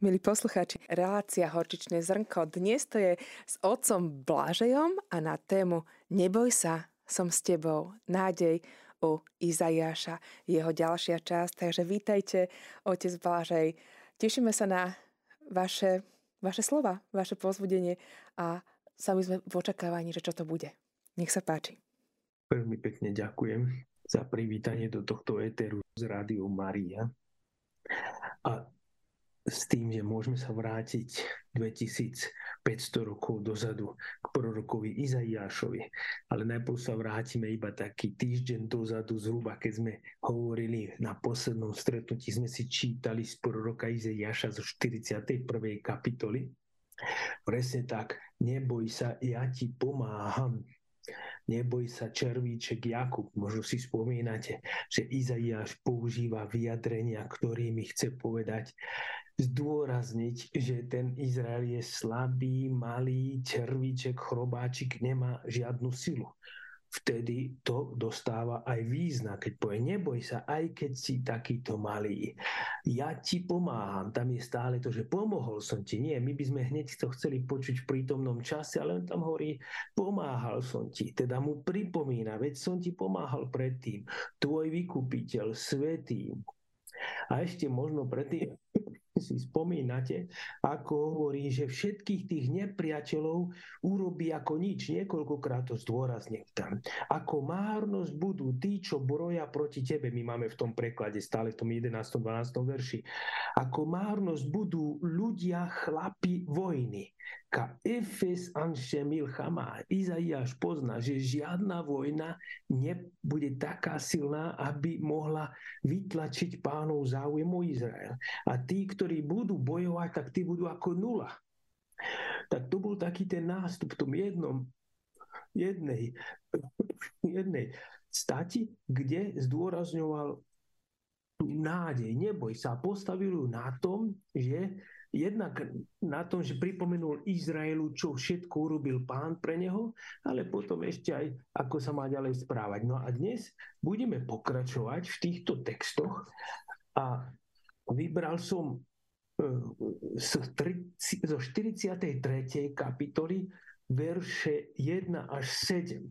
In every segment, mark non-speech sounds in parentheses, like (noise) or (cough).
Milí poslucháči, relácia Horčičné zrnko. Dnes to je s otcom Blažejom a na tému Neboj sa, som s tebou. Nádej u Izaiáša, jeho ďalšia časť. Takže vítajte, otec Blažej. Tešíme sa na vaše, vaše slova, vaše pozbudenie a sami sme v očakávaní, že čo to bude. Nech sa páči. Veľmi pekne ďakujem za privítanie do tohto éteru z Rádiu Maria. A s tým, že môžeme sa vrátiť 2500 rokov dozadu k prorokovi Izaiášovi. Ale najprv sa vrátime iba taký týždeň dozadu zhruba, keď sme hovorili na poslednom stretnutí, sme si čítali z proroka Izaiáša zo 41. kapitoly. Presne tak, neboj sa, ja ti pomáham. Neboj sa červíček Jakub, možno si spomínate, že Izaiáš používa vyjadrenia, ktorými chce povedať, zdôrazniť, že ten Izrael je slabý, malý, červíček, chrobáčik, nemá žiadnu silu. Vtedy to dostáva aj význak, keď povie, neboj sa, aj keď si takýto malý. Ja ti pomáham. Tam je stále to, že pomohol som ti. Nie, my by sme hneď to chceli počuť v prítomnom čase, ale on tam hovorí, pomáhal som ti. Teda mu pripomína, veď som ti pomáhal predtým. Tvoj vykupiteľ, svetý. A ešte možno predtým, si spomínate, ako hovorí, že všetkých tých nepriateľov urobí ako nič. Niekoľkokrát to zdôrazne tam. Ako márnosť budú tí, čo broja proti tebe. My máme v tom preklade stále v tom 11. 12. verši. Ako márnosť budú ľudia chlapi vojny. Ka Efes anše milchama. Izaiáš pozná, že žiadna vojna nebude taká silná, aby mohla vytlačiť pánov záujem o Izrael. A tí, ktorí budú bojovať, tak tí budú ako nula. Tak to bol taký ten nástup v tom jednom, jednej, (laughs) jednej stati, kde zdôrazňoval nádej, neboj sa. Postavil na tom, že Jednak na tom, že pripomenul Izraelu, čo všetko urobil pán pre neho, ale potom ešte aj, ako sa má ďalej správať. No a dnes budeme pokračovať v týchto textoch a vybral som e, zo 43. kapitoly verše 1 až 7.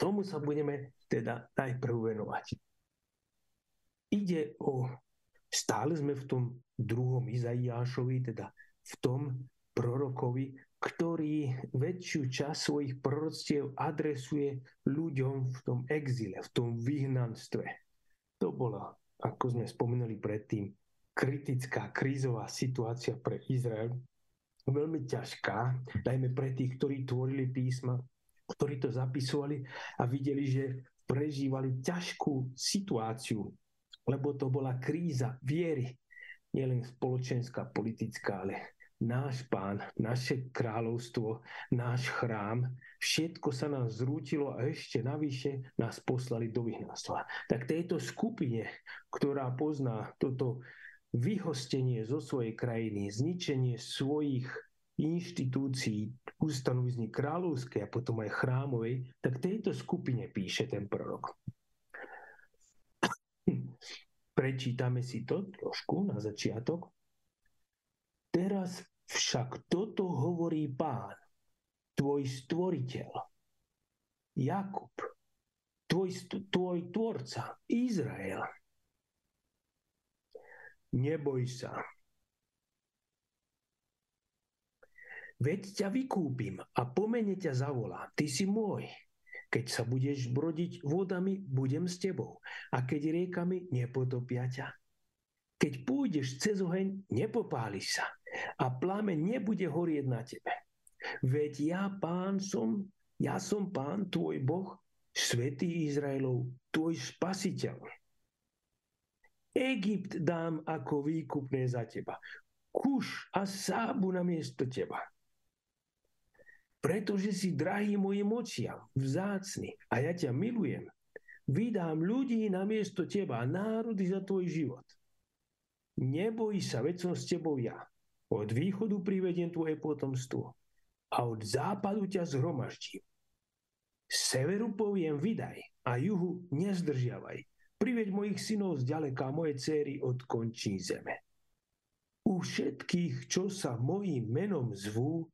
Tomu sa budeme teda najprv venovať. Ide o, stále sme v tom druhom Izaiášovi, teda v tom prorokovi, ktorý väčšiu časť svojich proroctiev adresuje ľuďom v tom exile, v tom vyhnanstve. To bola, ako sme spomínali predtým, kritická, krízová situácia pre Izrael. Veľmi ťažká, najmä pre tých, ktorí tvorili písma, ktorí to zapisovali a videli, že prežívali ťažkú situáciu, lebo to bola kríza viery, nielen spoločenská, politická, ale náš pán, naše kráľovstvo, náš chrám, všetko sa nám zrútilo a ešte navyše nás poslali do vyhnanstva. Tak tejto skupine, ktorá pozná toto vyhostenie zo svojej krajiny, zničenie svojich inštitúcií, ustanovizní kráľovskej a potom aj chrámovej, tak tejto skupine píše ten prorok. Prečítame si to trošku na začiatok. Teraz však toto hovorí pán, tvoj stvoriteľ, Jakub, tvoj, tvoj tvorca, Izrael. Neboj sa. Veď ťa vykúpim a pomene ťa zavolám. Ty si môj. Keď sa budeš brodiť vodami, budem s tebou. A keď riekami, nepotopia ťa. Keď pôjdeš cez oheň, nepopáliš sa. A pláme nebude horieť na tebe. Veď ja pán som, ja som pán, tvoj Boh, svetý Izraelov, tvoj spasiteľ. Egypt dám ako výkupné za teba. Kuš a sábu na miesto teba pretože si drahý mojim očiam, vzácny a ja ťa milujem. Vydám ľudí na miesto teba a národy za tvoj život. Neboj sa, veď som s tebou ja. Od východu privediem tvoje potomstvo a od západu ťa zhromaždím. Severu poviem vydaj a juhu nezdržiavaj. Priveď mojich synov z ďaleka moje céry od končí zeme. u všetkých, čo sa mojim menom zvú,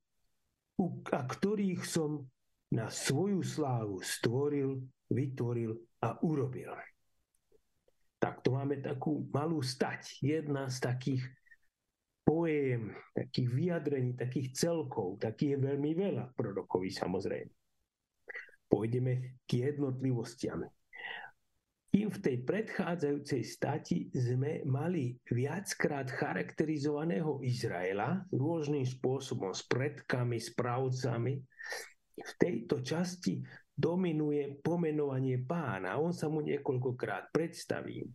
a ktorých som na svoju slávu stvoril, vytvoril a urobil. Tak to máme takú malú stať. Jedna z takých pojem, takých vyjadrení, takých celkov, takých je veľmi veľa prorokovi samozrejme. Pôjdeme k jednotlivostiam. Kým v tej predchádzajúcej stati sme mali viackrát charakterizovaného Izraela rôznym spôsobom, s predkami, s pravcami, v tejto časti dominuje pomenovanie pána. On sa mu niekoľkokrát predstaví.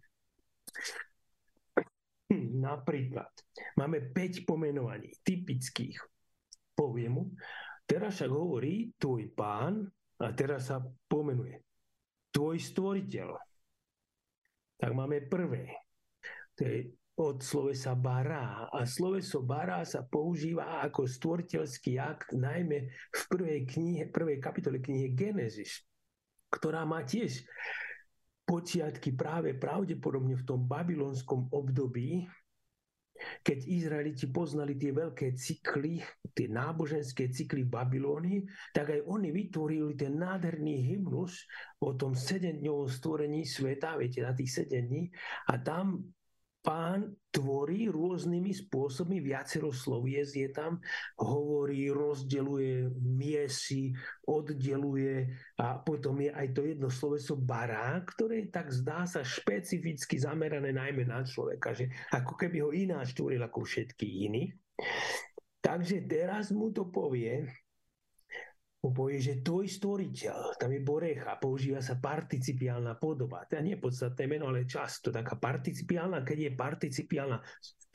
(clears throat) Napríklad máme 5 pomenovaní typických. Poviem mu, teraz však hovorí tvoj pán a teraz sa pomenuje tvoj stvoriteľ tak máme prvé. To je od slovesa bará. A sloveso bará sa používa ako stvoriteľský akt najmä v prvej, knihe, prvej kapitole knihy Genesis, ktorá má tiež počiatky práve pravdepodobne v tom babylonskom období, keď Izraeliti poznali tie veľké cykly, tie náboženské cykly v Babylónii, tak aj oni vytvorili ten nádherný hymnus o tom sedemdňovom stvorení sveta, viete, na tých sedem dní. A tam pán tvorí rôznymi spôsobmi, viacero slovies je tam, hovorí, rozdeluje, miesi, oddeluje a potom je aj to jedno sloveso bará, ktoré tak zdá sa špecificky zamerané najmä na človeka, že ako keby ho ináč tvoril ako všetky iní. Takže teraz mu to povie, povie, že tvoj stvoriteľ, tam je borecha, používa sa participiálna podoba. To nie podstatné meno, ale často taká participiálna, keď je participiálna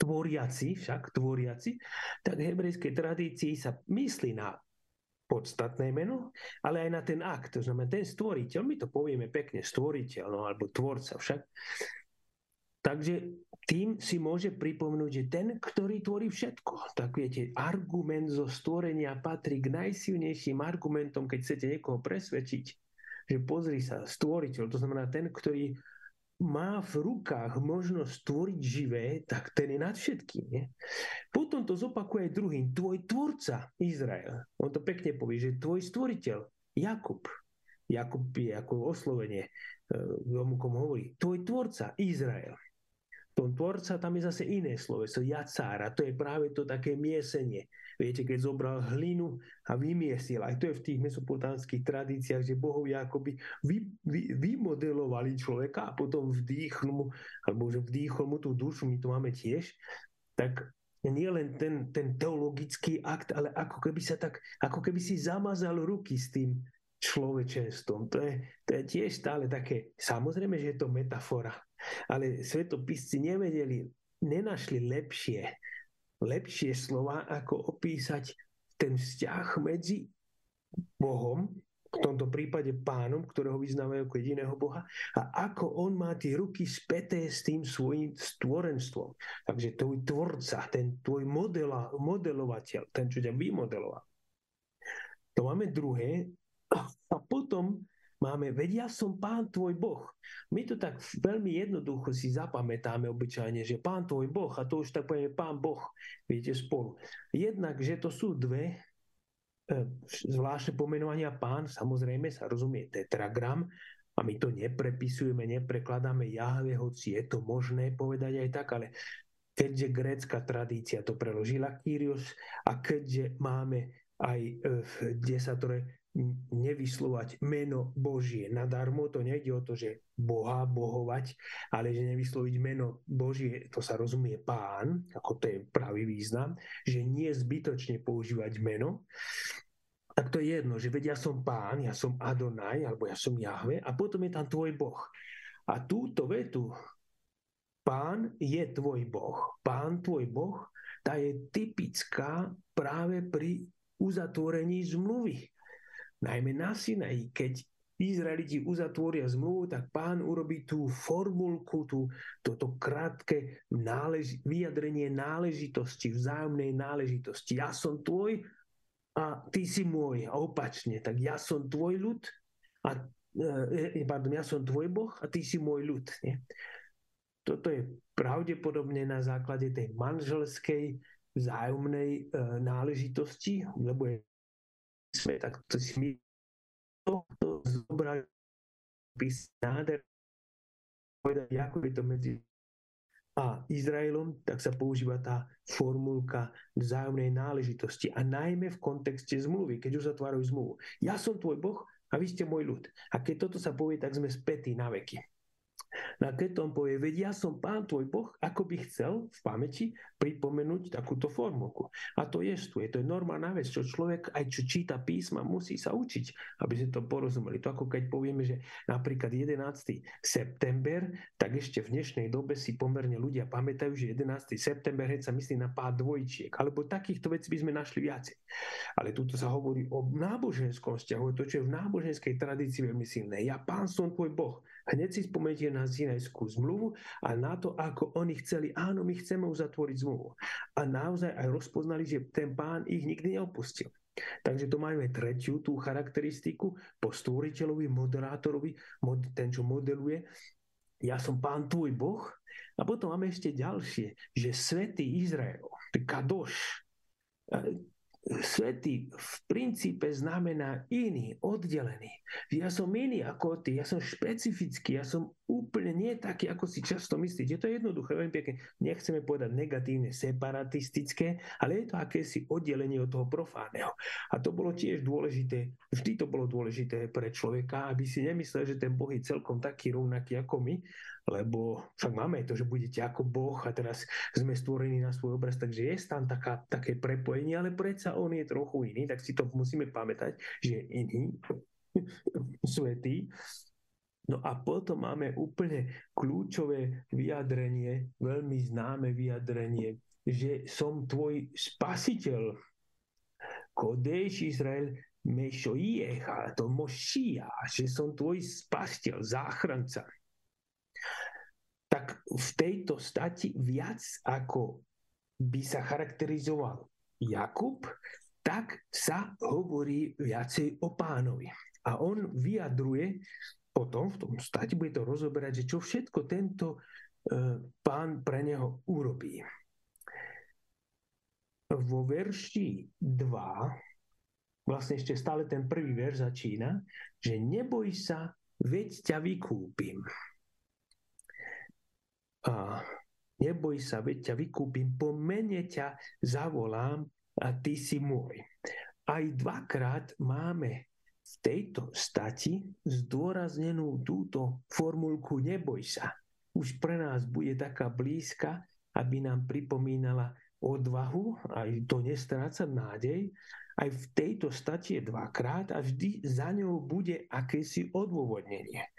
tvoriaci, však tvoriaci, tak v hebrejskej tradícii sa myslí na podstatné meno, ale aj na ten akt. To znamená, ten stvoriteľ, my to povieme pekne, stvoriteľ, no, alebo tvorca však, Takže tým si môže pripomnúť, že ten, ktorý tvorí všetko, tak viete, argument zo stvorenia patrí k najsilnejším argumentom, keď chcete niekoho presvedčiť, že pozri sa, stvoriteľ, to znamená ten, ktorý má v rukách možnosť stvoriť živé, tak ten je nad všetkým. Nie? Potom to zopakuje aj druhým. Tvoj tvorca, Izrael. On to pekne povie, že tvoj stvoriteľ, Jakub. Jakub je ako oslovenie, tomu e, komu hovorí. Tvoj tvorca, Izrael tom tvorca tam je zase iné sloveso, jacára, to je práve to také miesenie. Viete, keď zobral hlinu a vymiesil, aj to je v tých mesopotámskych tradíciách, že bohovia akoby vy, vy, vymodelovali človeka a potom vdýchnú mu, alebo že vdýchol mu tú dušu, my to máme tiež, tak nie len ten, ten teologický akt, ale ako keby sa tak, ako keby si zamazal ruky s tým človečenstvom. To je, to je tiež stále také, samozrejme, že je to metafora, ale svetopisci nevedeli, nenašli lepšie, lepšie slova, ako opísať ten vzťah medzi Bohom, v tomto prípade pánom, ktorého vyznávajú ako jediného Boha, a ako on má tie ruky späté s tým svojim stvorenstvom. Takže tvoj tvorca, ten tvoj modela, modelovateľ, ten, čo ťa vymodeloval. To máme druhé. A potom máme, veď ja som pán tvoj Boh. My to tak veľmi jednoducho si zapamätáme obyčajne, že pán tvoj Boh, a to už tak povieme pán Boh, viete, spolu. Jednak, že to sú dve e, zvláštne pomenovania pán, samozrejme sa rozumie tetragram, a my to neprepisujeme, neprekladáme Jahve, hoci je to možné povedať aj tak, ale keďže grécka tradícia to preložila Kyrios a keďže máme aj e, v desatore nevyslovať meno Božie nadarmo. To nejde o to, že Boha bohovať, ale že nevysloviť meno Božie, to sa rozumie pán, ako to je pravý význam, že nie zbytočne používať meno, tak to je jedno, že veď ja som pán, ja som Adonaj, alebo ja som Jahve a potom je tam tvoj Boh. A túto vetu, pán je tvoj Boh, pán tvoj Boh, tá je typická práve pri uzatvorení zmluvy najmä na Sinaji, keď Izraeliti uzatvoria zmluvu, tak pán urobí tú formulku, tú, toto krátke nálež, vyjadrenie náležitosti, vzájomnej náležitosti. Ja som tvoj a ty si môj. A opačne, tak ja som tvoj ľud a e, e pardon, ja som tvoj Boh a ty si môj ľud. Nie? toto je pravdepodobne na základe tej manželskej vzájomnej e, náležitosti, lebo je sme takto my to, to zobrali nádher povedať, ako je to medzi a Izraelom, tak sa používa tá formulka vzájomnej náležitosti. A najmä v kontexte zmluvy, keď uzatvárajú zmluvu. Ja som tvoj Boh a vy ste môj ľud. A keď toto sa povie, tak sme spätí na veky. No a keď on povie, veď ja som pán tvoj Boh, ako by chcel v pamäti pripomenúť takúto formulku. A to je tu, je to je normálna vec, čo človek, aj čo číta písma, musí sa učiť, aby sme to porozumeli. To ako keď povieme, že napríklad 11. september, tak ešte v dnešnej dobe si pomerne ľudia pamätajú, že 11. september hneď sa myslí na pád dvojčiek, alebo takýchto vecí by sme našli viacej. Ale tuto sa hovorí o náboženskom vzťahu, to, čo je v náboženskej tradícii veľmi silné. Ja pán som tvoj Boh. Hneď si spomeniete na Sinajskú zmluvu a na to, ako oni chceli, áno, my chceme uzatvoriť zmluvu. A naozaj aj rozpoznali, že ten pán ich nikdy neopustil. Takže to máme tretiu tú charakteristiku po stvoriteľovi, moderátorovi, ten, čo modeluje. Ja som pán tvoj Boh. A potom máme ešte ďalšie, že svätý Izrael, kadoš, Svetý v princípe znamená iný, oddelený. Ja som iný ako ty, ja som špecifický, ja som úplne nie taký, ako si často myslíte. Je to jednoduché, veľmi pekne. Nechceme povedať negatívne, separatistické, ale je to akési oddelenie od toho profánneho. A to bolo tiež dôležité, vždy to bolo dôležité pre človeka, aby si nemyslel, že ten Boh je celkom taký rovnaký ako my, lebo však máme to, že budete ako Boh a teraz sme stvorení na svoj obraz, takže je tam taká, také prepojenie, ale predsa on je trochu iný, tak si to musíme pamätať, že je iný, (laughs) svetý. No a potom máme úplne kľúčové vyjadrenie, veľmi známe vyjadrenie, že som tvoj spasiteľ. Kodeš Izrael Mešoiecha, to Mošia, že som tvoj spasiteľ, záchranca tak v tejto stati viac ako by sa charakterizoval Jakub, tak sa hovorí viacej o pánovi. A on vyjadruje potom v tom stati, bude to rozoberať, že čo všetko tento e, pán pre neho urobí. Vo verši 2, vlastne ešte stále ten prvý verš začína, že neboj sa, veď ťa vykúpim a neboj sa, veď ťa vykúpim, po mene ťa zavolám a ty si môj. Aj dvakrát máme v tejto stati zdôraznenú túto formulku neboj sa. Už pre nás bude taká blízka, aby nám pripomínala odvahu, aj to nestrácať nádej. Aj v tejto stati je dvakrát a vždy za ňou bude akési odôvodnenie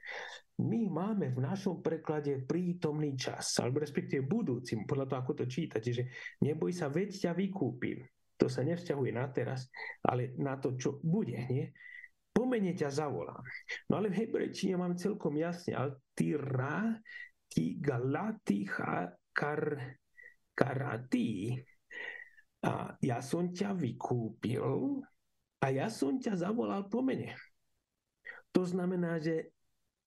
my máme v našom preklade prítomný čas, alebo respektíve budúci, podľa toho, ako to čítate, že neboj sa, veď ťa vykúpim. To sa nevzťahuje na teraz, ale na to, čo bude. Nie? Pomene ťa zavolám. No ale v hebrejčine mám celkom jasne, altira ti galati kar, karati. A ja som ťa vykúpil a ja som ťa zavolal pomene. To znamená, že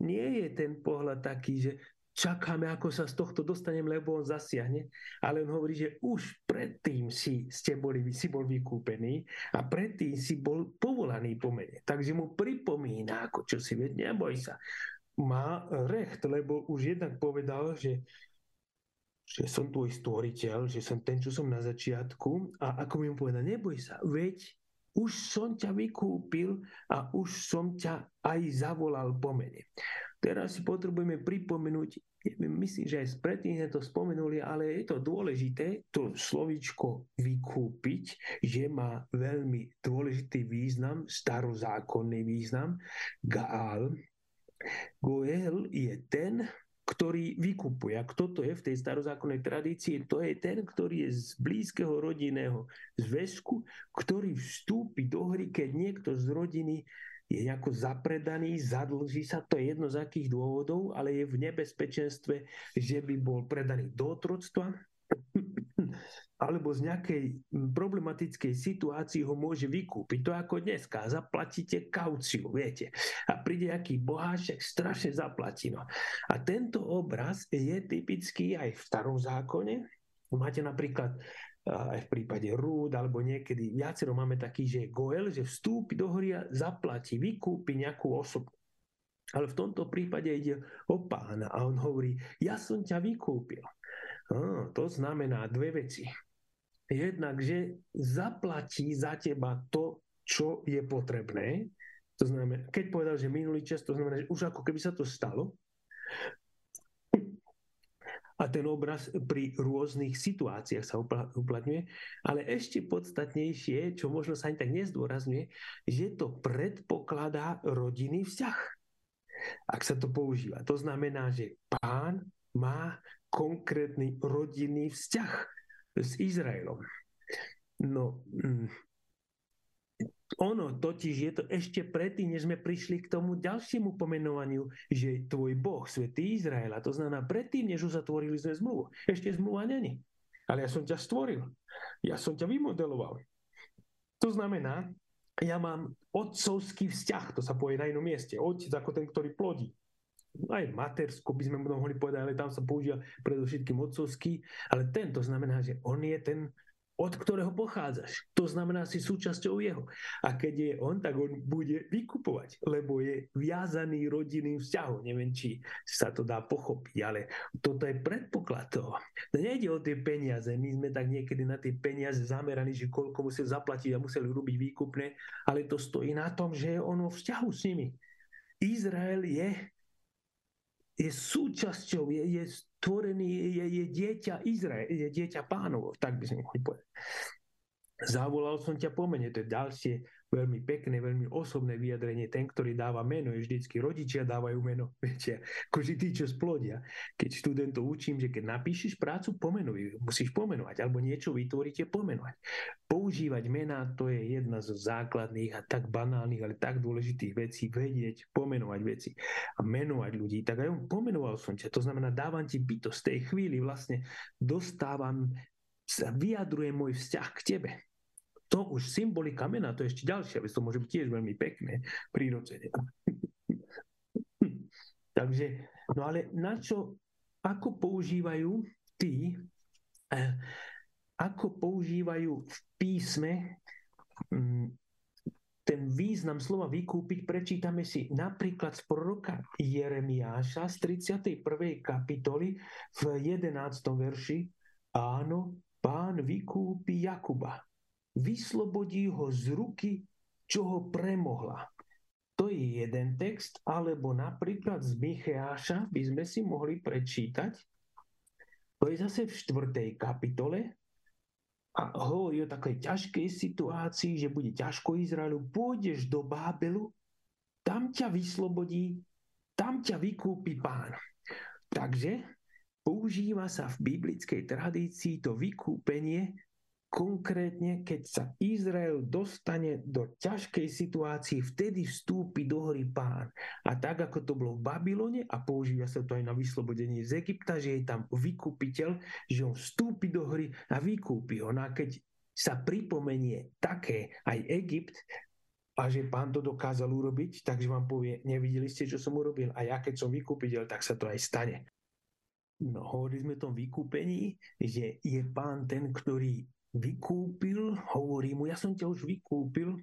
nie je ten pohľad taký, že čakáme, ako sa z tohto dostanem, lebo on zasiahne, ale on hovorí, že už predtým si, ste boli, si bol vykúpený a predtým si bol povolaný po mene. Takže mu pripomína, ako čo si veď, neboj sa. Má recht, lebo už jednak povedal, že že som tvoj stvoriteľ, že som ten, čo som na začiatku a ako mi povedal, neboj sa, veď už som ťa vykúpil a už som ťa aj zavolal po mene. Teraz si potrebujeme pripomenúť, myslím, že aj predtým sme to spomenuli, ale je to dôležité, to slovičko vykúpiť, že má veľmi dôležitý význam, starozákonný význam. Gaal, Goel je ten, ktorý vykupuje. A kto to je v tej starozákonnej tradícii? To je ten, ktorý je z blízkeho rodinného zväzku, ktorý vstúpi do hry, keď niekto z rodiny je nejako zapredaný, zadlží sa, to je jedno z akých dôvodov, ale je v nebezpečenstve, že by bol predaný do otroctva, (laughs) alebo z nejakej problematickej situácii ho môže vykúpiť. To ako dneska, zaplatíte kauciu, viete. A príde nejaký boháček, strašne zaplatí. No. A tento obraz je typický aj v starom zákone. Máte napríklad aj v prípade rúd, alebo niekedy viacero máme taký, že Goel, že vstúpi do hory a zaplatí, vykúpi nejakú osobu. Ale v tomto prípade ide o pána a on hovorí, ja som ťa vykúpil. Ah, to znamená dve veci. Jednak, že zaplatí za teba to, čo je potrebné. To znamená, keď povedal, že minulý čas, to znamená, že už ako keby sa to stalo. A ten obraz pri rôznych situáciách sa uplatňuje. Ale ešte podstatnejšie, čo možno sa ani tak nezdôrazňuje, že to predpokladá rodinný vzťah. Ak sa to používa. To znamená, že pán má konkrétny rodinný vzťah s Izraelom. No, mm, ono totiž je to ešte predtým, než sme prišli k tomu ďalšiemu pomenovaniu, že tvoj Boh, svätý Izraela, to znamená predtým, než uzatvorili sme zmluvu. Ešte zmluva není. Ale ja som ťa stvoril. Ja som ťa vymodeloval. To znamená, ja mám otcovský vzťah, to sa povie na inom mieste. Otec ako ten, ktorý plodí aj matersko by sme mohli povedať, ale tam sa používa predovšetkým otcovský, ale tento znamená, že on je ten, od ktorého pochádzaš. To znamená, si súčasťou jeho. A keď je on, tak on bude vykupovať, lebo je viazaný rodinným vzťahom. Neviem, či sa to dá pochopiť, ale toto je predpoklad toho. To nejde o tie peniaze. My sme tak niekedy na tie peniaze zameraní, že koľko museli zaplatiť a museli robiť výkupné, ale to stojí na tom, že je on vo vzťahu s nimi. Izrael je je súčasťou, je, je stvorený, je, je dieťa Izrael, je dieťa pánov, tak by sme mohli povedať. Zavolal som ťa po mene, to je ďalšie veľmi pekné, veľmi osobné vyjadrenie. Ten, ktorý dáva meno, je vždycky rodičia dávajú meno. (laughs) Viete, akože tí, čo splodia. Keď študentov učím, že keď napíšeš prácu, pomenuj, musíš pomenovať, alebo niečo vytvoríte, pomenovať. Používať mená, to je jedna zo základných a tak banálnych, ale tak dôležitých vecí, vedieť, pomenovať veci a menovať ľudí. Tak aj on pomenoval som ťa, to znamená, dávam ti bytosť. Z tej chvíli vlastne dostávam, vyjadrujem môj vzťah k tebe to už symbolika mena, to je ešte ďalšia vec, to môže byť tiež veľmi pekné, prírodzene. (laughs) Takže, no ale na čo, ako používajú tí, eh, ako používajú v písme hm, ten význam slova vykúpiť, prečítame si napríklad z proroka Jeremiáša z 31. kapitoly v 11. verši Áno, pán vykúpi Jakuba vyslobodí ho z ruky, čo ho premohla. To je jeden text, alebo napríklad z Micheáša by sme si mohli prečítať. To je zase v štvrtej kapitole a hovorí o takej ťažkej situácii, že bude ťažko Izraelu. Pôjdeš do Bábelu, tam ťa vyslobodí, tam ťa vykúpi pán. Takže používa sa v biblickej tradícii to vykúpenie konkrétne, keď sa Izrael dostane do ťažkej situácii, vtedy vstúpi do hory pán. A tak, ako to bolo v Babylone, a používa sa to aj na vyslobodenie z Egypta, že je tam vykúpiteľ, že on vstúpi do hory a vykúpi ho. No a keď sa pripomenie také aj Egypt, a že pán to dokázal urobiť, takže vám povie, nevideli ste, čo som urobil a ja keď som vykúpiteľ, tak sa to aj stane. No, hovorili sme o tom vykúpení, že je pán ten, ktorý vykúpil, hovorí mu, ja som ťa už vykúpil,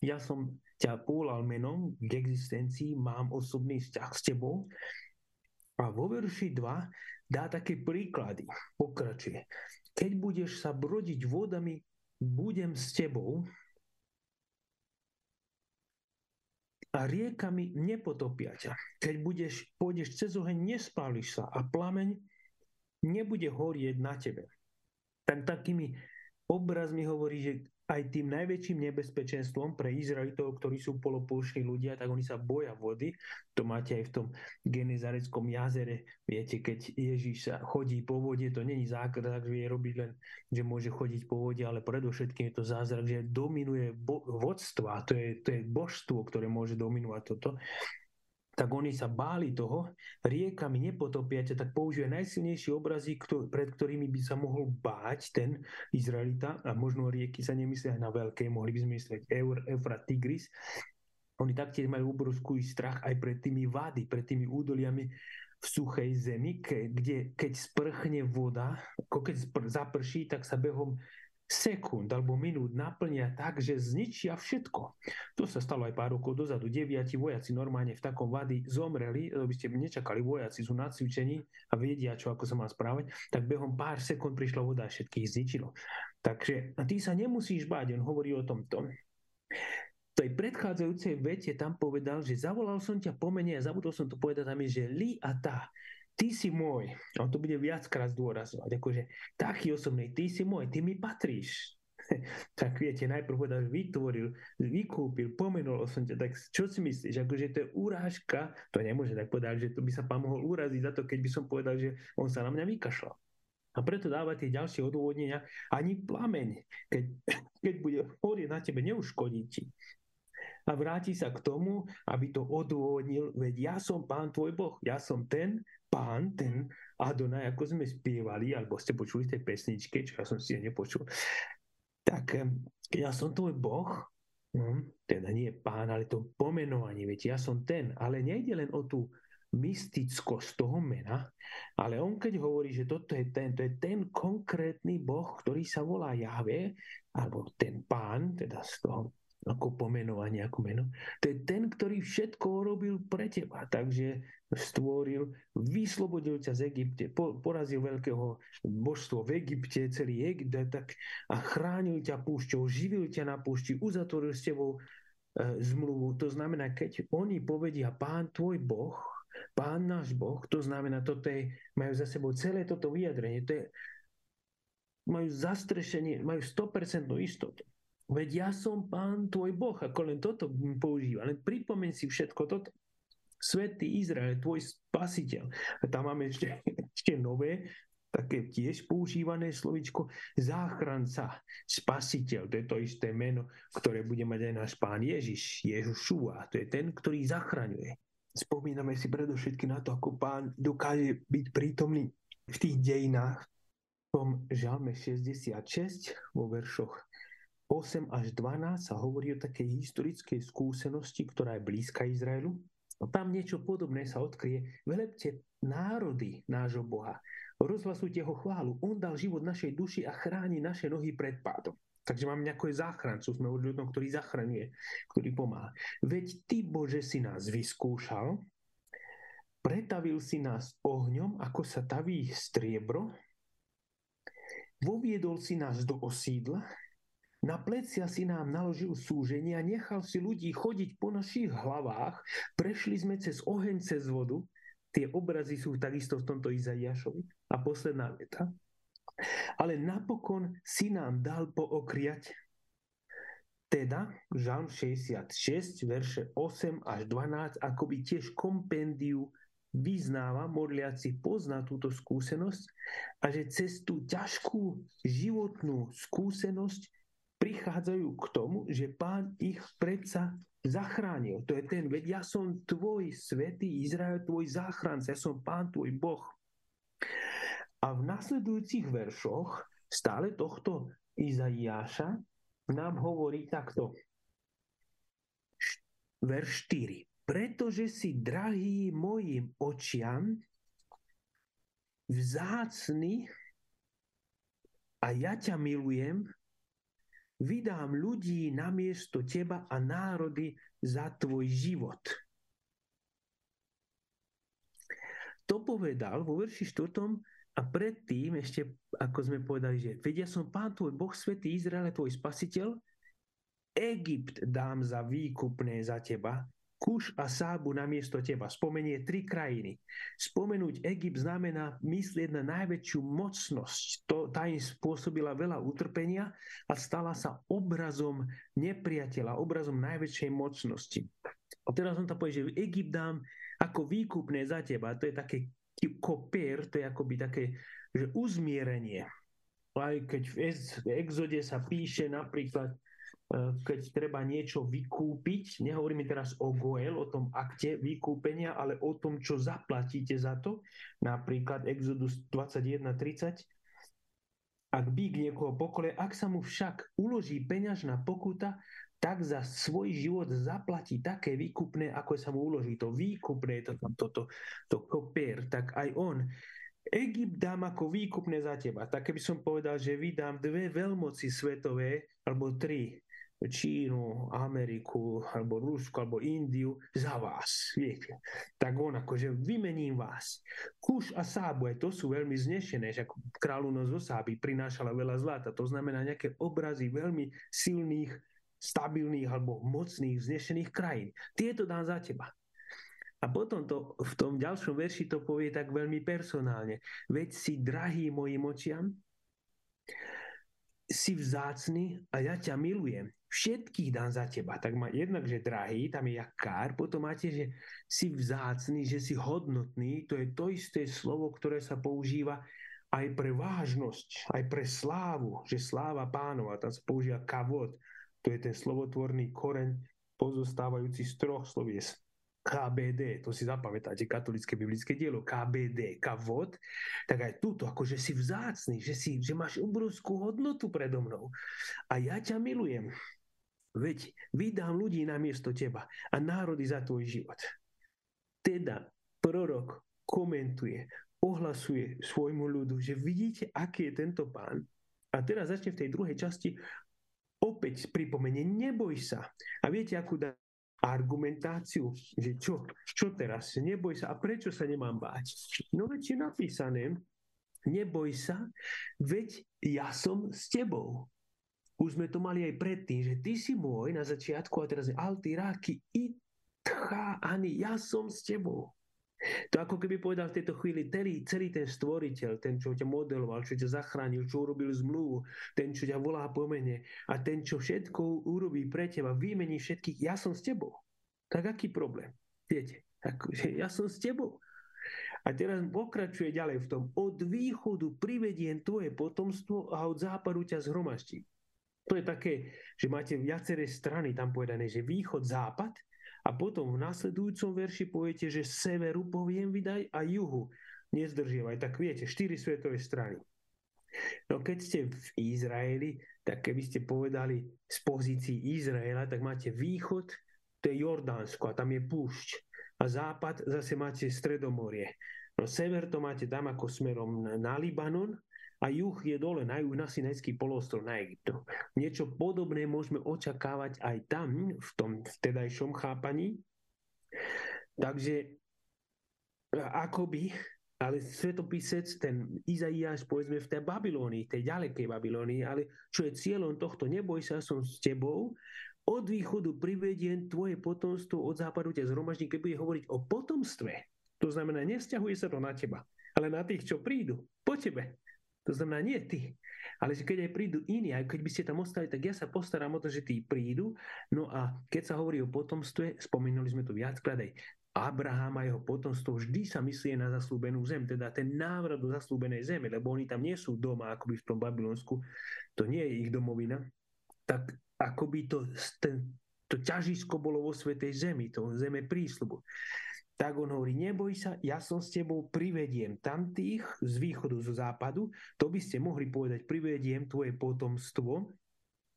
ja som ťa pólal menom k existencii, mám osobný vzťah s tebou. A vo verši 2 dá také príklady. Pokračuje. Keď budeš sa brodiť vodami, budem s tebou a riekami nepotopia ťa. Keď budeš, pôjdeš cez oheň, nespáliš sa a plameň nebude horieť na tebe. Tak takými obraz mi hovorí, že aj tým najväčším nebezpečenstvom pre Izraelitov, ktorí sú polopúšni ľudia, tak oni sa boja vody. To máte aj v tom Genezareckom jazere. Viete, keď Ježíš sa chodí po vode, to není zázrak, že vie robiť len, že môže chodiť po vode, ale predovšetkým je to zázrak, že dominuje vodstva. To je, to je božstvo, ktoré môže dominovať toto. Tak oni sa báli toho, riekami nepotopiate, tak použije najsilnejšie obrazy, pred ktorými by sa mohol báť ten Izraelita, a možno rieky sa nemyslia na veľké, mohli by sme myslieť Eur, Eufrat, Tigris. Oni taktiež majú obrovský strach aj pred tými vady, pred tými údoliami v suchej zemi, kde keď sprchne voda, ako keď zaprší, tak sa behom sekúnd alebo minút naplnia tak, že zničia všetko. To sa stalo aj pár rokov dozadu. Deviati vojaci normálne v takom vady zomreli, by ste nečakali, vojaci sú nacvičení a vedia, čo ako sa má správať, tak behom pár sekúnd prišla voda a všetkých zničilo. Takže ty sa nemusíš báť, on hovorí o tomto. V tej predchádzajúcej vete tam povedal, že zavolal som ťa po mene a zabudol som to povedať tam je, že li a tá ty si môj. On to bude viackrát zdôrazovať, akože taký osobný, ty si môj, ty mi patríš. (laughs) tak viete, najprv povedal, vytvoril, vykúpil, pomenul som ťa, tak čo si myslíš, akože to je urážka, to nemôže tak povedať, že to by sa pán mohol uraziť za to, keď by som povedal, že on sa na mňa vykašľal. A preto dáva tie ďalšie odôvodnenia, ani plameň, keď, (laughs) keď bude horieť na tebe, neuškodí ti. A vráti sa k tomu, aby to odôvodnil, veď ja som pán tvoj Boh, ja som ten, pán, ten Adonaj, ako sme spievali, alebo ste počuli tej pesničke, čo ja som si nepočul, tak ja som tvoj Boh, no, teda nie pán, ale to pomenovanie, viete, ja som ten, ale nejde len o tú mystickosť toho mena, ale on keď hovorí, že toto je ten, to je ten konkrétny Boh, ktorý sa volá Jahve, alebo ten pán, teda z toho ako pomenovanie, ako meno. To je ten, ktorý všetko urobil pre teba. Takže stvoril, vyslobodil ťa z Egypte, po, porazil veľkého božstvo v Egypte, celý Egypt tak, a chránil ťa púšťou, živil ťa na púšti, uzatvoril s tebou e, zmluvu. To znamená, keď oni povedia pán tvoj Boh, pán náš Boh, to znamená, toto je, majú za sebou celé toto vyjadrenie, to je, majú zastrešenie, majú 100% istotu. Veď ja som pán tvoj Boh, ako len toto používa. Len pripomeň si všetko toto. Svetý Izrael, tvoj spasiteľ. A tam máme ešte, (laughs) ešte nové, také tiež používané slovičko záchranca, spasiteľ. To je to isté meno, ktoré bude mať aj náš pán Ježiš, Ježušua. To je ten, ktorý zachraňuje. Spomíname si predovšetkým na to, ako pán dokáže byť prítomný v tých dejinách. V tom žalme 66 vo veršoch 8 až 12 sa hovorí o takej historickej skúsenosti, ktorá je blízka Izraelu. No tam niečo podobné sa odkrie. Velepte národy nášho Boha. Rozhlasujte ho chválu. On dal život našej duši a chráni naše nohy pred pádom. Takže máme nejakého záchrancu, sme od ľudom, ktorý zachraňuje, ktorý pomáha. Veď Ty, Bože, si nás vyskúšal, pretavil si nás ohňom, ako sa taví striebro, voviedol si nás do osídla, na plecia si nám naložil súženie a nechal si ľudí chodiť po našich hlavách. Prešli sme cez oheň, cez vodu. Tie obrazy sú takisto v tomto Izaiášovi. A posledná veta. Ale napokon si nám dal pookriať. Teda Žalm 66, verše 8 až 12, akoby tiež kompendiu vyznáva, modliaci pozná túto skúsenosť a že cez tú ťažkú životnú skúsenosť prichádzajú k tomu, že pán ich predsa zachránil. To je ten, veď ja som tvoj svetý Izrael, tvoj záchranca, ja som pán tvoj Boh. A v nasledujúcich veršoch stále tohto Izaiáša nám hovorí takto. Verš 4. Pretože si drahý mojim očiam, vzácny a ja ťa milujem, vydám ľudí namiesto teba a národy za tvoj život. To povedal vo verši 4. a predtým ešte, ako sme povedali, že vedia som pán tvoj Boh, svetý Izrael, tvoj spasiteľ, Egypt dám za výkupné za teba Kuš a Sábu na miesto teba. Spomenie tri krajiny. Spomenúť Egypt znamená myslieť na najväčšiu mocnosť. To, tá im spôsobila veľa utrpenia a stala sa obrazom nepriateľa, obrazom najväčšej mocnosti. A teraz som tam povie, že Egypt dám ako výkupné za teba. To je také kopier, to je akoby také že uzmierenie. Aj keď v exode sa píše napríklad keď treba niečo vykúpiť, nehovoríme teraz o Goel, o tom akte vykúpenia, ale o tom, čo zaplatíte za to, napríklad Exodus 21.30, ak bík niekoho pokole, ak sa mu však uloží peňažná pokuta, tak za svoj život zaplatí také výkupné, ako sa mu uloží. To výkupné, to, to, to, to kopier, tak aj on. Egypt dám ako výkupné za teba. Tak keby som povedal, že vydám dve veľmoci svetové, alebo tri, Čínu, Ameriku, alebo Rusko, alebo Indiu za vás, viete. Tak on akože vymením vás. Kuš a Sábue, to sú veľmi znešené, že kráľovnosť zo Sáby prinášala veľa zlata, to znamená nejaké obrazy veľmi silných, stabilných alebo mocných, znešených krajín. Tieto dám za teba. A potom to v tom ďalšom verši to povie tak veľmi personálne. Veď si drahý mojim očiam, si vzácny a ja ťa milujem všetkých dám za teba. Tak má jednak, že drahý, tam je jak kár, potom máte, že si vzácný, že si hodnotný, to je to isté slovo, ktoré sa používa aj pre vážnosť, aj pre slávu, že sláva pánova, tam sa používa kavod, to je ten slovotvorný koreň pozostávajúci z troch slovies. KBD, to si zapamätáte, katolické biblické dielo, KBD, kavod, tak aj túto, akože si vzácný, že, si, že máš obrovskú hodnotu predo mnou. A ja ťa milujem. Veď vydám ľudí na miesto teba a národy za tvoj život. Teda prorok komentuje, ohlasuje svojmu ľudu, že vidíte, aký je tento pán. A teraz začne v tej druhej časti opäť pripomenie, neboj sa. A viete, akú dá argumentáciu, že čo, čo teraz, neboj sa a prečo sa nemám báť. No veď je napísané, neboj sa, veď ja som s tebou. Už sme to mali aj predtým, že ty si môj na začiatku a teraz je alty ráky itcha ani ja som s tebou. To ako keby povedal v tejto chvíli celý, celý ten stvoriteľ, ten, čo ťa modeloval, čo ťa zachránil, čo urobil zmluvu, ten, čo ťa volá po mene a ten, čo všetko urobí pre teba, vymení všetkých, ja som s tebou. Tak aký problém? Viete, že ja som s tebou. A teraz pokračuje ďalej v tom, od východu privediem tvoje potomstvo a od západu ťa zhromaštím. To je také, že máte viaceré strany tam povedané, že východ, západ a potom v nasledujúcom verši poviete, že severu poviem vydaj a juhu nezdržievaj. Tak viete, štyri svetové strany. No keď ste v Izraeli, tak keby ste povedali z pozícií Izraela, tak máte východ, to je Jordánsko a tam je púšť. A západ zase máte Stredomorie. No sever to máte tam ako smerom na Libanon a juh je dole na juh na Sinajský polostrov na Egyptu. Niečo podobné môžeme očakávať aj tam, v tom vtedajšom chápaní. Takže akoby, ale svetopisec, ten Izaiáš, povedzme v tej Babilónii, tej ďalekej Babilónii, ale čo je cieľom tohto, neboj sa, som s tebou, od východu privediem tvoje potomstvo, od západu ťa zhromaždí, keď bude hovoriť o potomstve. To znamená, nevzťahuje sa to na teba, ale na tých, čo prídu po tebe. To znamená, nie ty, ale že keď aj prídu iní, aj keď by ste tam ostali, tak ja sa postaram o to, že tí prídu. No a keď sa hovorí o potomstve, spomínali sme tu viackrát aj Abraham a jeho potomstvo vždy sa myslí na zaslúbenú zem, teda ten návrat do zaslúbenej zeme, lebo oni tam nie sú doma, akoby v tom Babylonsku, to nie je ich domovina, tak akoby to, ten, to ťažisko bolo vo Svetej zemi, to zeme prísľubu tak on hovorí, neboj sa, ja som s tebou, privediem tamtých z východu, zo západu, to by ste mohli povedať, privediem tvoje potomstvo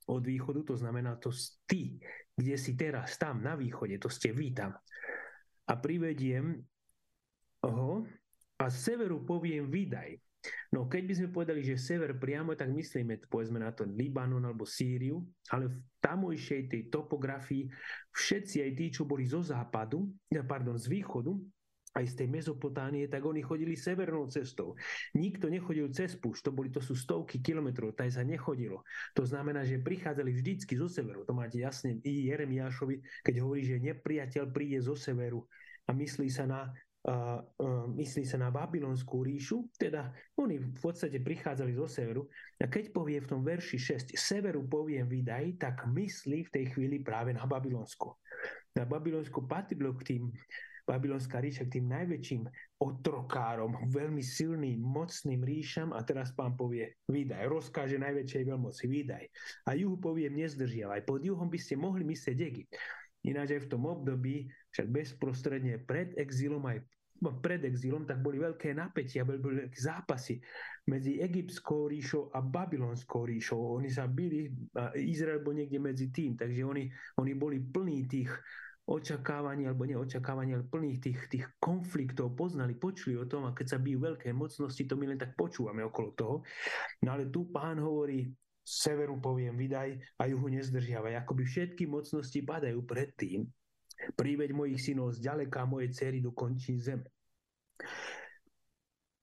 od východu, to znamená to ty, kde si teraz, tam na východe, to ste vy tam. A privediem ho a z severu poviem vydaj. No keď by sme povedali, že sever priamo, tak myslíme povedzme na to Libanon alebo Sýriu, ale v tamojšej tej topografii všetci aj tí, čo boli zo západu, pardon, z východu, aj z tej Mezopotánie, tak oni chodili severnou cestou. Nikto nechodil cez púšť, to, boli, to sú stovky kilometrov, taj sa nechodilo. To znamená, že prichádzali vždycky zo severu. To máte jasne i Jeremiášovi, keď hovorí, že nepriateľ príde zo severu a myslí sa na myslí sa na Babylonskú ríšu, teda oni v podstate prichádzali zo severu a keď povie v tom verši 6 severu poviem vydaj, tak myslí v tej chvíli práve na Babylonsku. Na Babylonsku patrilo k tým babylonská ríša k tým najväčším otrokárom, veľmi silným, mocným ríšam a teraz pán povie, vydaj, rozkáže najväčšej veľmoci, vydaj. A juhu povie, nezdržiavaj, pod juhom by ste mohli myslieť Egypt. Ináč aj v tom období, však bezprostredne pred exilom aj pred exílom, tak boli veľké napätia, boli, boli zápasy medzi egyptskou ríšou a babylonskou ríšou. Oni sa byli, Izrael bol niekde medzi tým, takže oni, oni boli plní tých očakávaní, alebo neočakávaní, ale plných tých, tých konfliktov poznali, počuli o tom a keď sa bijú veľké mocnosti, to my len tak počúvame okolo toho. No ale tu pán hovorí, severu poviem, vydaj a juhu nezdržiavaj. Akoby všetky mocnosti padajú pred tým, Príveď mojich synov z ďaleka, moje cery do končín zeme.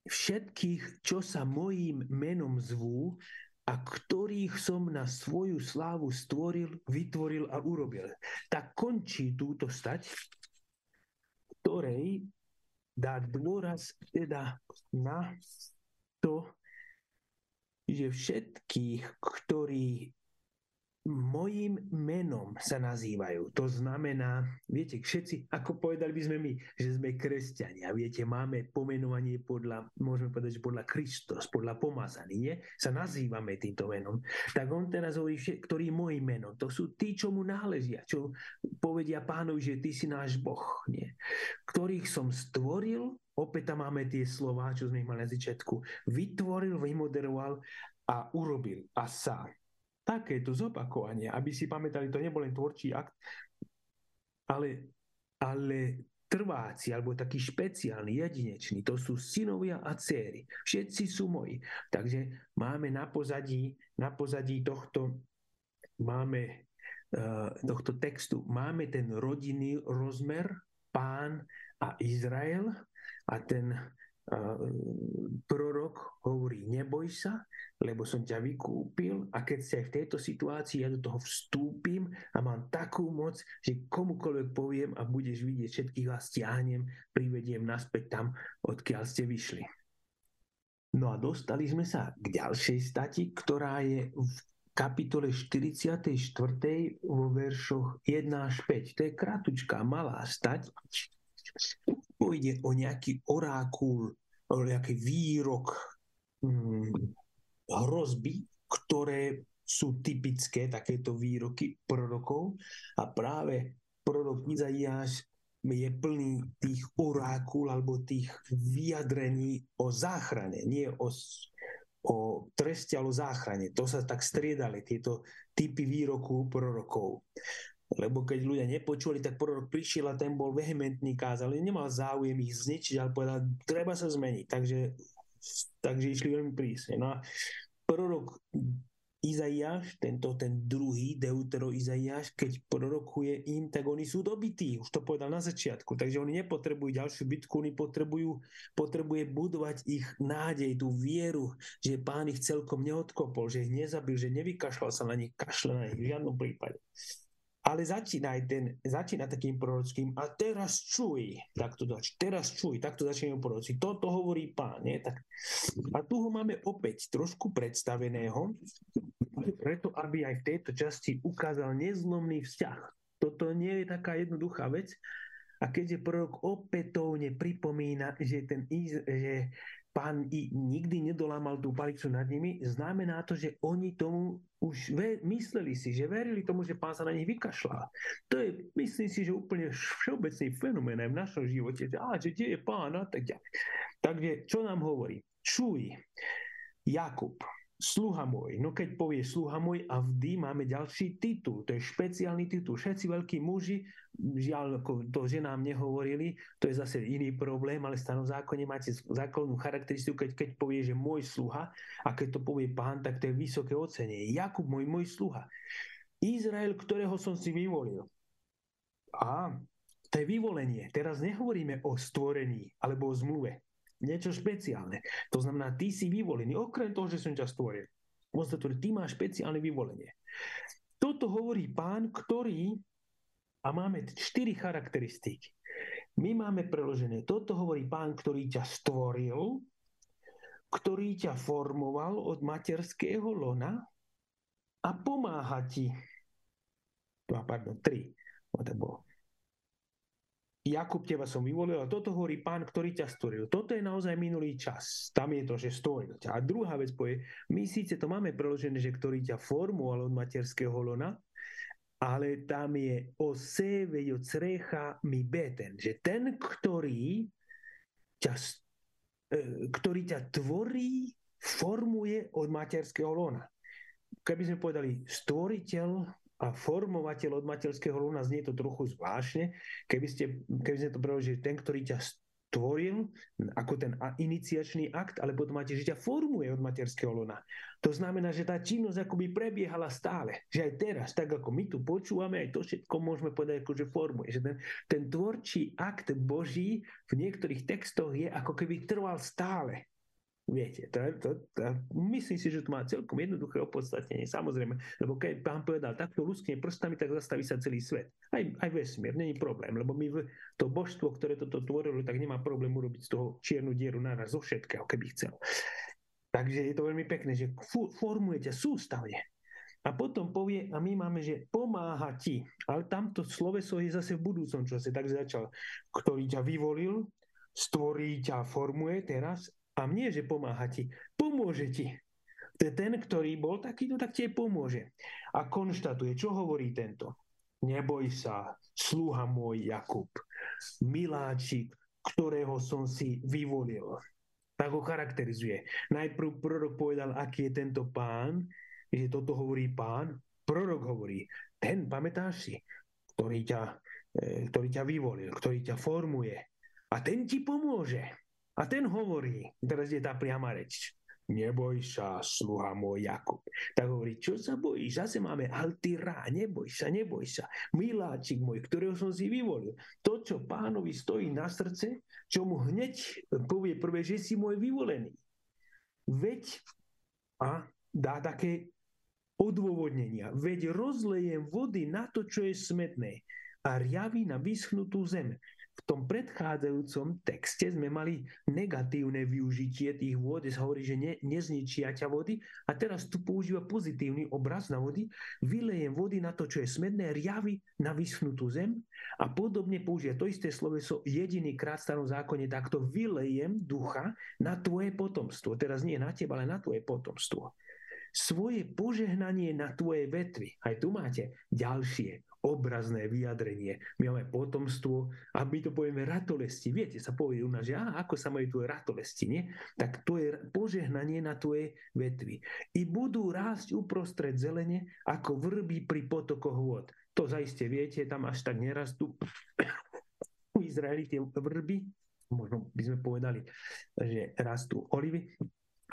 Všetkých, čo sa mojím menom zvú a ktorých som na svoju slávu stvoril, vytvoril a urobil. Tak končí túto stať, ktorej dá dôraz teda na to, že všetkých, ktorí mojim menom sa nazývajú. To znamená, viete, všetci, ako povedali by sme my, že sme kresťania, viete, máme pomenovanie podľa, môžeme povedať, že podľa Kristus, podľa pomazaný, nie? Sa nazývame týmto menom. Tak on teraz hovorí, ktorý mojim menom, to sú tí, čo mu náležia, čo povedia pánovi, že ty si náš Boh, nie? Ktorých som stvoril, opäť tam máme tie slova, čo sme mali na začiatku, vytvoril, vymoderoval a urobil a sám takéto zopakovanie, aby si pamätali, to nebol len tvorčí akt, ale, ale trváci, alebo taký špeciálny, jedinečný, to sú synovia a céry. Všetci sú moji. Takže máme na pozadí, na pozadí tohto, máme uh, tohto textu, máme ten rodinný rozmer, pán a Izrael a ten prorok hovorí, neboj sa, lebo som ťa vykúpil a keď si aj v tejto situácii, ja do toho vstúpim a mám takú moc, že komukoľvek poviem a budeš vidieť všetkých vás stiahnem, privediem naspäť tam, odkiaľ ste vyšli. No a dostali sme sa k ďalšej stati, ktorá je v kapitole 44. vo veršoch 1 až 5. To je kratučká, malá stať, pôjde o nejaký orákul, o nejaký výrok hm, hrozby, ktoré sú typické, takéto výroky prorokov a práve prorok Izaiáš je plný tých orákul alebo tých vyjadrení o záchrane, nie o, o treste, ale o záchrane. To sa tak striedali, tieto typy výroku prorokov. Lebo keď ľudia nepočuli, tak prorok prišiel a ten bol vehementný, kázal, nemal záujem ich zničiť, ale povedal, treba sa zmeniť. Takže, takže išli veľmi prísne. No a prorok Izaiáš, tento ten druhý Deutero Izaiáš, keď prorokuje im, tak oni sú dobití, už to povedal na začiatku, takže oni nepotrebujú ďalšiu bitku, oni potrebujú, potrebuje budovať ich nádej, tú vieru, že pán ich celkom neodkopol, že ich nezabil, že nevykašľal sa na nich, kašle na nich v žiadnom prípade ale začína aj ten, začína takým prorockým a teraz čuj, tak to dač, teraz čuj, tak to začínajú proroci. Toto hovorí pán, nie? Tak, a tu ho máme opäť trošku predstaveného, preto aby aj v tejto časti ukázal nezlomný vzťah. Toto nie je taká jednoduchá vec, a keďže prorok opätovne pripomína, že, ten, že pán i nikdy nedolámal tú palicu nad nimi, znamená to, že oni tomu už ve, mysleli si, že verili tomu, že pán sa na nich vykašľá. To je, myslím si, že úplne všeobecný fenomén aj v našom živote, že, á, že kde je pán a tak ďalej. Takže čo nám hovorí? Čuj, Jakub, sluha môj. No keď povie sluha môj a vždy máme ďalší titul. To je špeciálny titul. Všetci veľkí muži, žiaľ, to ženám nehovorili, to je zase iný problém, ale v zákone máte zákonnú charakteristiku, keď, keď povie, že môj sluha a keď to povie pán, tak to je vysoké ocenie. Jakub môj, môj sluha. Izrael, ktorého som si vyvolil. A to je vyvolenie. Teraz nehovoríme o stvorení alebo o zmluve niečo špeciálne. To znamená, ty si vyvolený, okrem toho, že som ťa stvoril. Môžete tvoriť, ty máš špeciálne vyvolenie. Toto hovorí pán, ktorý, a máme štyri charakteristiky. My máme preložené, toto hovorí pán, ktorý ťa stvoril, ktorý ťa formoval od materského lona a pomáha ti. Pardon, tri. To bolo Jakub, teba som vyvolil a toto hovorí pán, ktorý ťa stvoril. Toto je naozaj minulý čas. Tam je to, že stvoril ťa. A druhá vec povie, my síce to máme preložené, že ktorý ťa formoval od materského lona, ale tam je o sebe jo crecha mi beten, že ten, ktorý ťa, e, ktorý ťa tvorí, formuje od materského lona. Keby sme povedali stvoriteľ a formovateľ od materského luna znie to trochu zvláštne. Keby, ste, keby ste to preložili, ten, ktorý ťa stvoril ako ten iniciačný akt, ale potom máte, že ťa formuje od materského luna. To znamená, že tá činnosť akoby prebiehala stále. Že aj teraz, tak ako my tu počúvame, aj to všetko môžeme povedať, ako že formuje. Že ten, ten tvorčí akt Boží v niektorých textoch je ako keby trval stále. Viete, to, to, to, myslím si, že to má celkom jednoduché opodstatnenie, samozrejme, lebo keď pán povedal, takto luskne prstami, tak zastaví sa celý svet. Aj, aj vesmír, není problém, lebo my to božstvo, ktoré toto tvorilo, tak nemá problém urobiť z toho čiernu dieru naraz zo všetkého, keby chcel. Takže je to veľmi pekné, že formujete sústavne. A potom povie, a my máme, že pomáha ti. Ale tamto sloveso je zase v budúcom čase, tak začal, ktorý ťa vyvolil, stvorí ťa, formuje teraz a mne, že pomáha ti, pomôže ti. Ten, ktorý bol takýto, tak ti pomôže. A konštatuje, čo hovorí tento. Neboj sa, sluha môj Jakub, miláčik, ktorého som si vyvolil. Tak ho charakterizuje. Najprv prorok povedal, aký je tento pán, že toto hovorí pán. Prorok hovorí, ten, pamätáš si, ktorý ťa, e, ktorý ťa vyvolil, ktorý ťa formuje. A ten ti pomôže. A ten hovorí, teraz je tá priama reč, neboj sa, sluha môj Jakub. Tak hovorí, čo sa bojíš? Zase máme altira, neboj sa, neboj sa. Miláčik môj, ktorého som si vyvolil. To, čo pánovi stojí na srdce, čo mu hneď povie prvé, že si môj vyvolený. Veď a dá také odôvodnenia. Veď rozlejem vody na to, čo je smetné a riavy na vyschnutú zem v tom predchádzajúcom texte sme mali negatívne využitie tých vôd, sa hovorí, že ne, nezničia ťa vody a teraz tu používa pozitívny obraz na vody, vylejem vody na to, čo je smedné, riavy na vyschnutú zem a podobne použije to isté sloveso jediný krát v starom zákone, takto vylejem ducha na tvoje potomstvo. Teraz nie na teba, ale na tvoje potomstvo svoje požehnanie na tvoje vetvy. Aj tu máte ďalšie obrazné vyjadrenie. My máme potomstvo a my to povieme ratolesti. Viete, sa povie u nás, že ako sa majú tvoje ratolesti, nie? Tak to je požehnanie na tvoje vetvy. I budú rásť uprostred zelene ako vrby pri potokoch vôd. To zaiste viete, tam až tak nerastú (coughs) u Izraeli tie vrby, možno by sme povedali, že rastú olivy,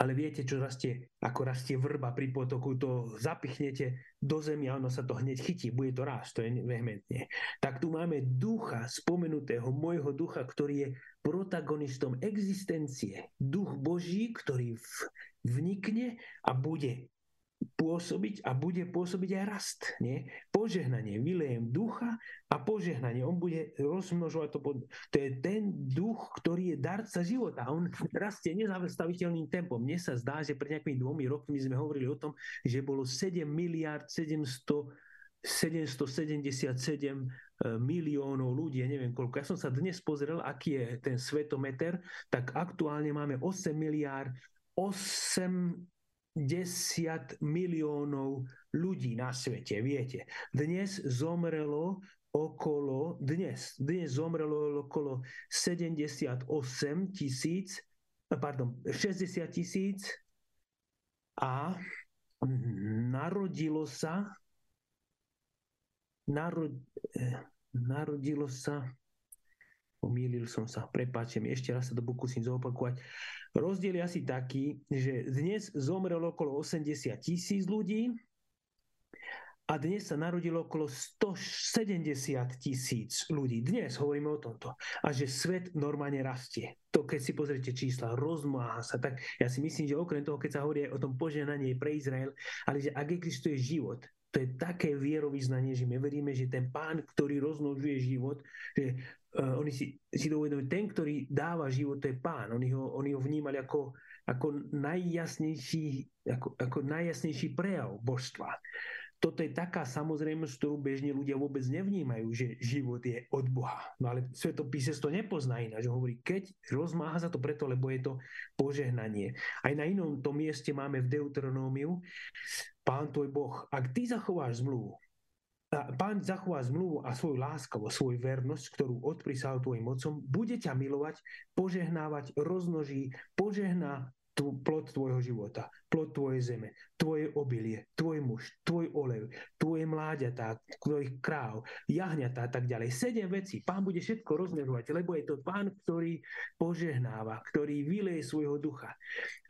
ale viete, čo rastie, ako rastie vrba pri potoku, to zapichnete do zemi a ono sa to hneď chytí, bude to rásť, to je vehementne. Tak tu máme ducha, spomenutého môjho ducha, ktorý je protagonistom existencie. Duch Boží, ktorý vnikne a bude pôsobiť a bude pôsobiť aj rast. Nie? Požehnanie, vylejem ducha a požehnanie. On bude rozmnožovať to. Pod... To je ten duch, ktorý je darca života. On (laughs) rastie nezastaviteľným tempom. Mne sa zdá, že pred nejakými dvomi rokmi sme hovorili o tom, že bolo 7 miliard 700 777 e, miliónov ľudí, ja neviem koľko. Ja som sa dnes pozrel, aký je ten svetometer, tak aktuálne máme 8 miliárd 8 10 miliónov ľudí na svete, viete. Dnes zomrelo okolo, dnes, dnes zomrelo okolo 78 tisíc, pardon, 60 tisíc a narodilo sa narod, eh, narodilo sa Pomýlil som sa, prepáčte mi, ešte raz sa to pokúsim zopakovať. Rozdiel je asi taký, že dnes zomrelo okolo 80 tisíc ľudí a dnes sa narodilo okolo 170 tisíc ľudí. Dnes hovoríme o tomto. A že svet normálne rastie. To, keď si pozriete čísla, rozmáha sa. Tak ja si myslím, že okrem toho, keď sa hovorí aj o tom poženaní pre Izrael, ale že ak existuje život, to je také vierovýznanie, že my veríme, že ten pán, ktorý rozmnožuje život, že uh, oni si, si to uvedomujú, ten, ktorý dáva život, to je pán. Oni ho, oni ho vnímali ako, ako, najjasnejší, ako, ako najjasnejší prejav božstva. Toto je taká samozrejmosť, ktorú bežne ľudia vôbec nevnímajú, že život je od Boha. No ale svetopísec to nepozná ináč. Hovorí, keď rozmáha sa to preto, lebo je to požehnanie. Aj na inom tom mieste máme v Deuteronómiu, Pán tvoj Boh, ak ty zachováš zmluvu, Pán zachová zmluvu a svoju láskavosť, svoju vernosť, ktorú odprísal tvojim mocom, bude ťa milovať, požehnávať, roznoží, požehná plod tvojho života, plod tvojej zeme, tvoje obilie, tvoj muž, tvoj olev, tvoje mláďatá, tvojich kráv, jahňatá a tak ďalej. Sedem vecí. Pán bude všetko rozmerovať, lebo je to pán, ktorý požehnáva, ktorý vyleje svojho ducha.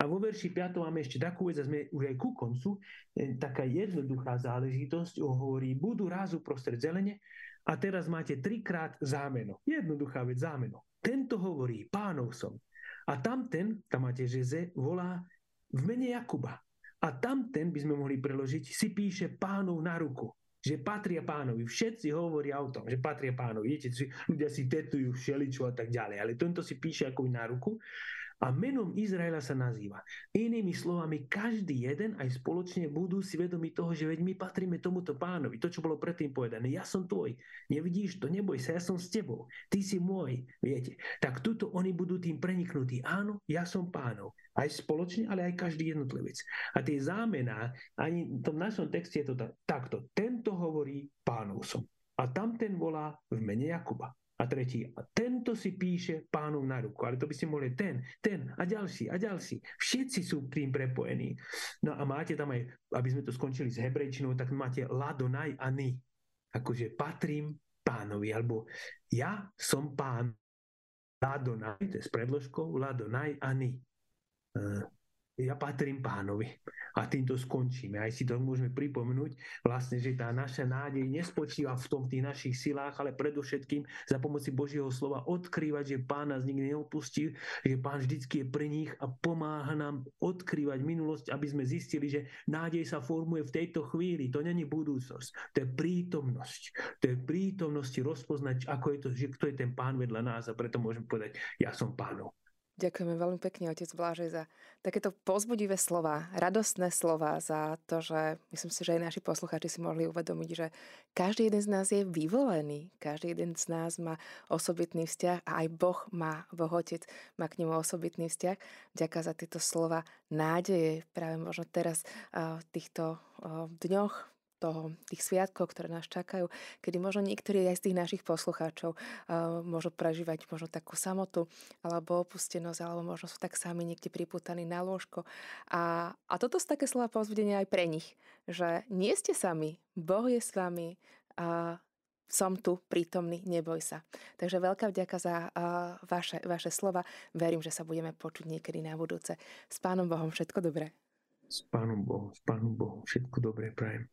A vo verši 5 máme ešte takú vec, a sme už aj ku koncu, taká jednoduchá záležitosť, hovorí, budú rázu prostred zelene, a teraz máte trikrát zámeno. Jednoduchá vec, zámeno. Tento hovorí, pánov som, a tamten, tam máte žeze, volá v mene Jakuba. A tamten, by sme mohli preložiť, si píše pánov na ruku že patria pánovi. Všetci hovoria o tom, že patria pánovi. Viete, ľudia si tetujú všeličo a tak ďalej, ale tento si píše ako na ruku a menom Izraela sa nazýva. Inými slovami, každý jeden aj spoločne budú si vedomi toho, že veď my patríme tomuto pánovi. To, čo bolo predtým povedané, ja som tvoj. Nevidíš to, neboj sa, ja som s tebou. Ty si môj, viete. Tak tuto oni budú tým preniknutí. Áno, ja som pánov. Aj spoločne, ale aj každý jednotlivec. A tie zámená, ani v tom našom texte je to takto. Tento hovorí pánov som. A tamten volá v mene Jakuba. A tretí, tento si píše pánov na ruku. Ale to by ste mohli ten, ten a ďalší a ďalší. Všetci sú tým prepojení. No a máte tam aj, aby sme to skončili s hebrejčinou, tak máte ladonaj a ny. Akože patrím pánovi, alebo ja som pán. Ladonaj, to je s predložkou, ladonaj a ny. Ja patrím pánovi. A týmto skončíme. Aj si to môžeme pripomenúť, vlastne, že tá naša nádej nespočíva v tom v tých našich silách, ale predovšetkým za pomoci Božieho slova odkrývať, že Pán nás nikdy neopustí, že Pán vždycky je pri nich a pomáha nám odkrývať minulosť, aby sme zistili, že nádej sa formuje v tejto chvíli. To není budúcnosť, to je prítomnosť. To je prítomnosti rozpoznať, ako je to, že kto je ten Pán vedľa nás a preto môžem povedať, ja som Pánov. Ďakujeme veľmi pekne, otec Blážej, za takéto pozbudivé slova, radostné slova, za to, že myslím si, že aj naši poslucháči si mohli uvedomiť, že každý jeden z nás je vyvolený, každý jeden z nás má osobitný vzťah a aj Boh má, Boh Otec má k nemu osobitný vzťah. Ďakujem za tieto slova nádeje práve možno teraz v týchto dňoch toho, tých sviatkov, ktoré nás čakajú, kedy možno niektorí aj z tých našich poslucháčov uh, môžu prežívať možno takú samotu alebo opustenosť, alebo možno sú tak sami niekde priputaní na lôžko. A, a toto sú také slova povzbudenia aj pre nich, že nie ste sami, Boh je s vami a som tu prítomný, neboj sa. Takže veľká vďaka za uh, vaše, vaše slova. Verím, že sa budeme počuť niekedy na budúce. S Pánom Bohom všetko dobré. S Pánom Bohom, s Pánom Bohom všetko dobré prajem.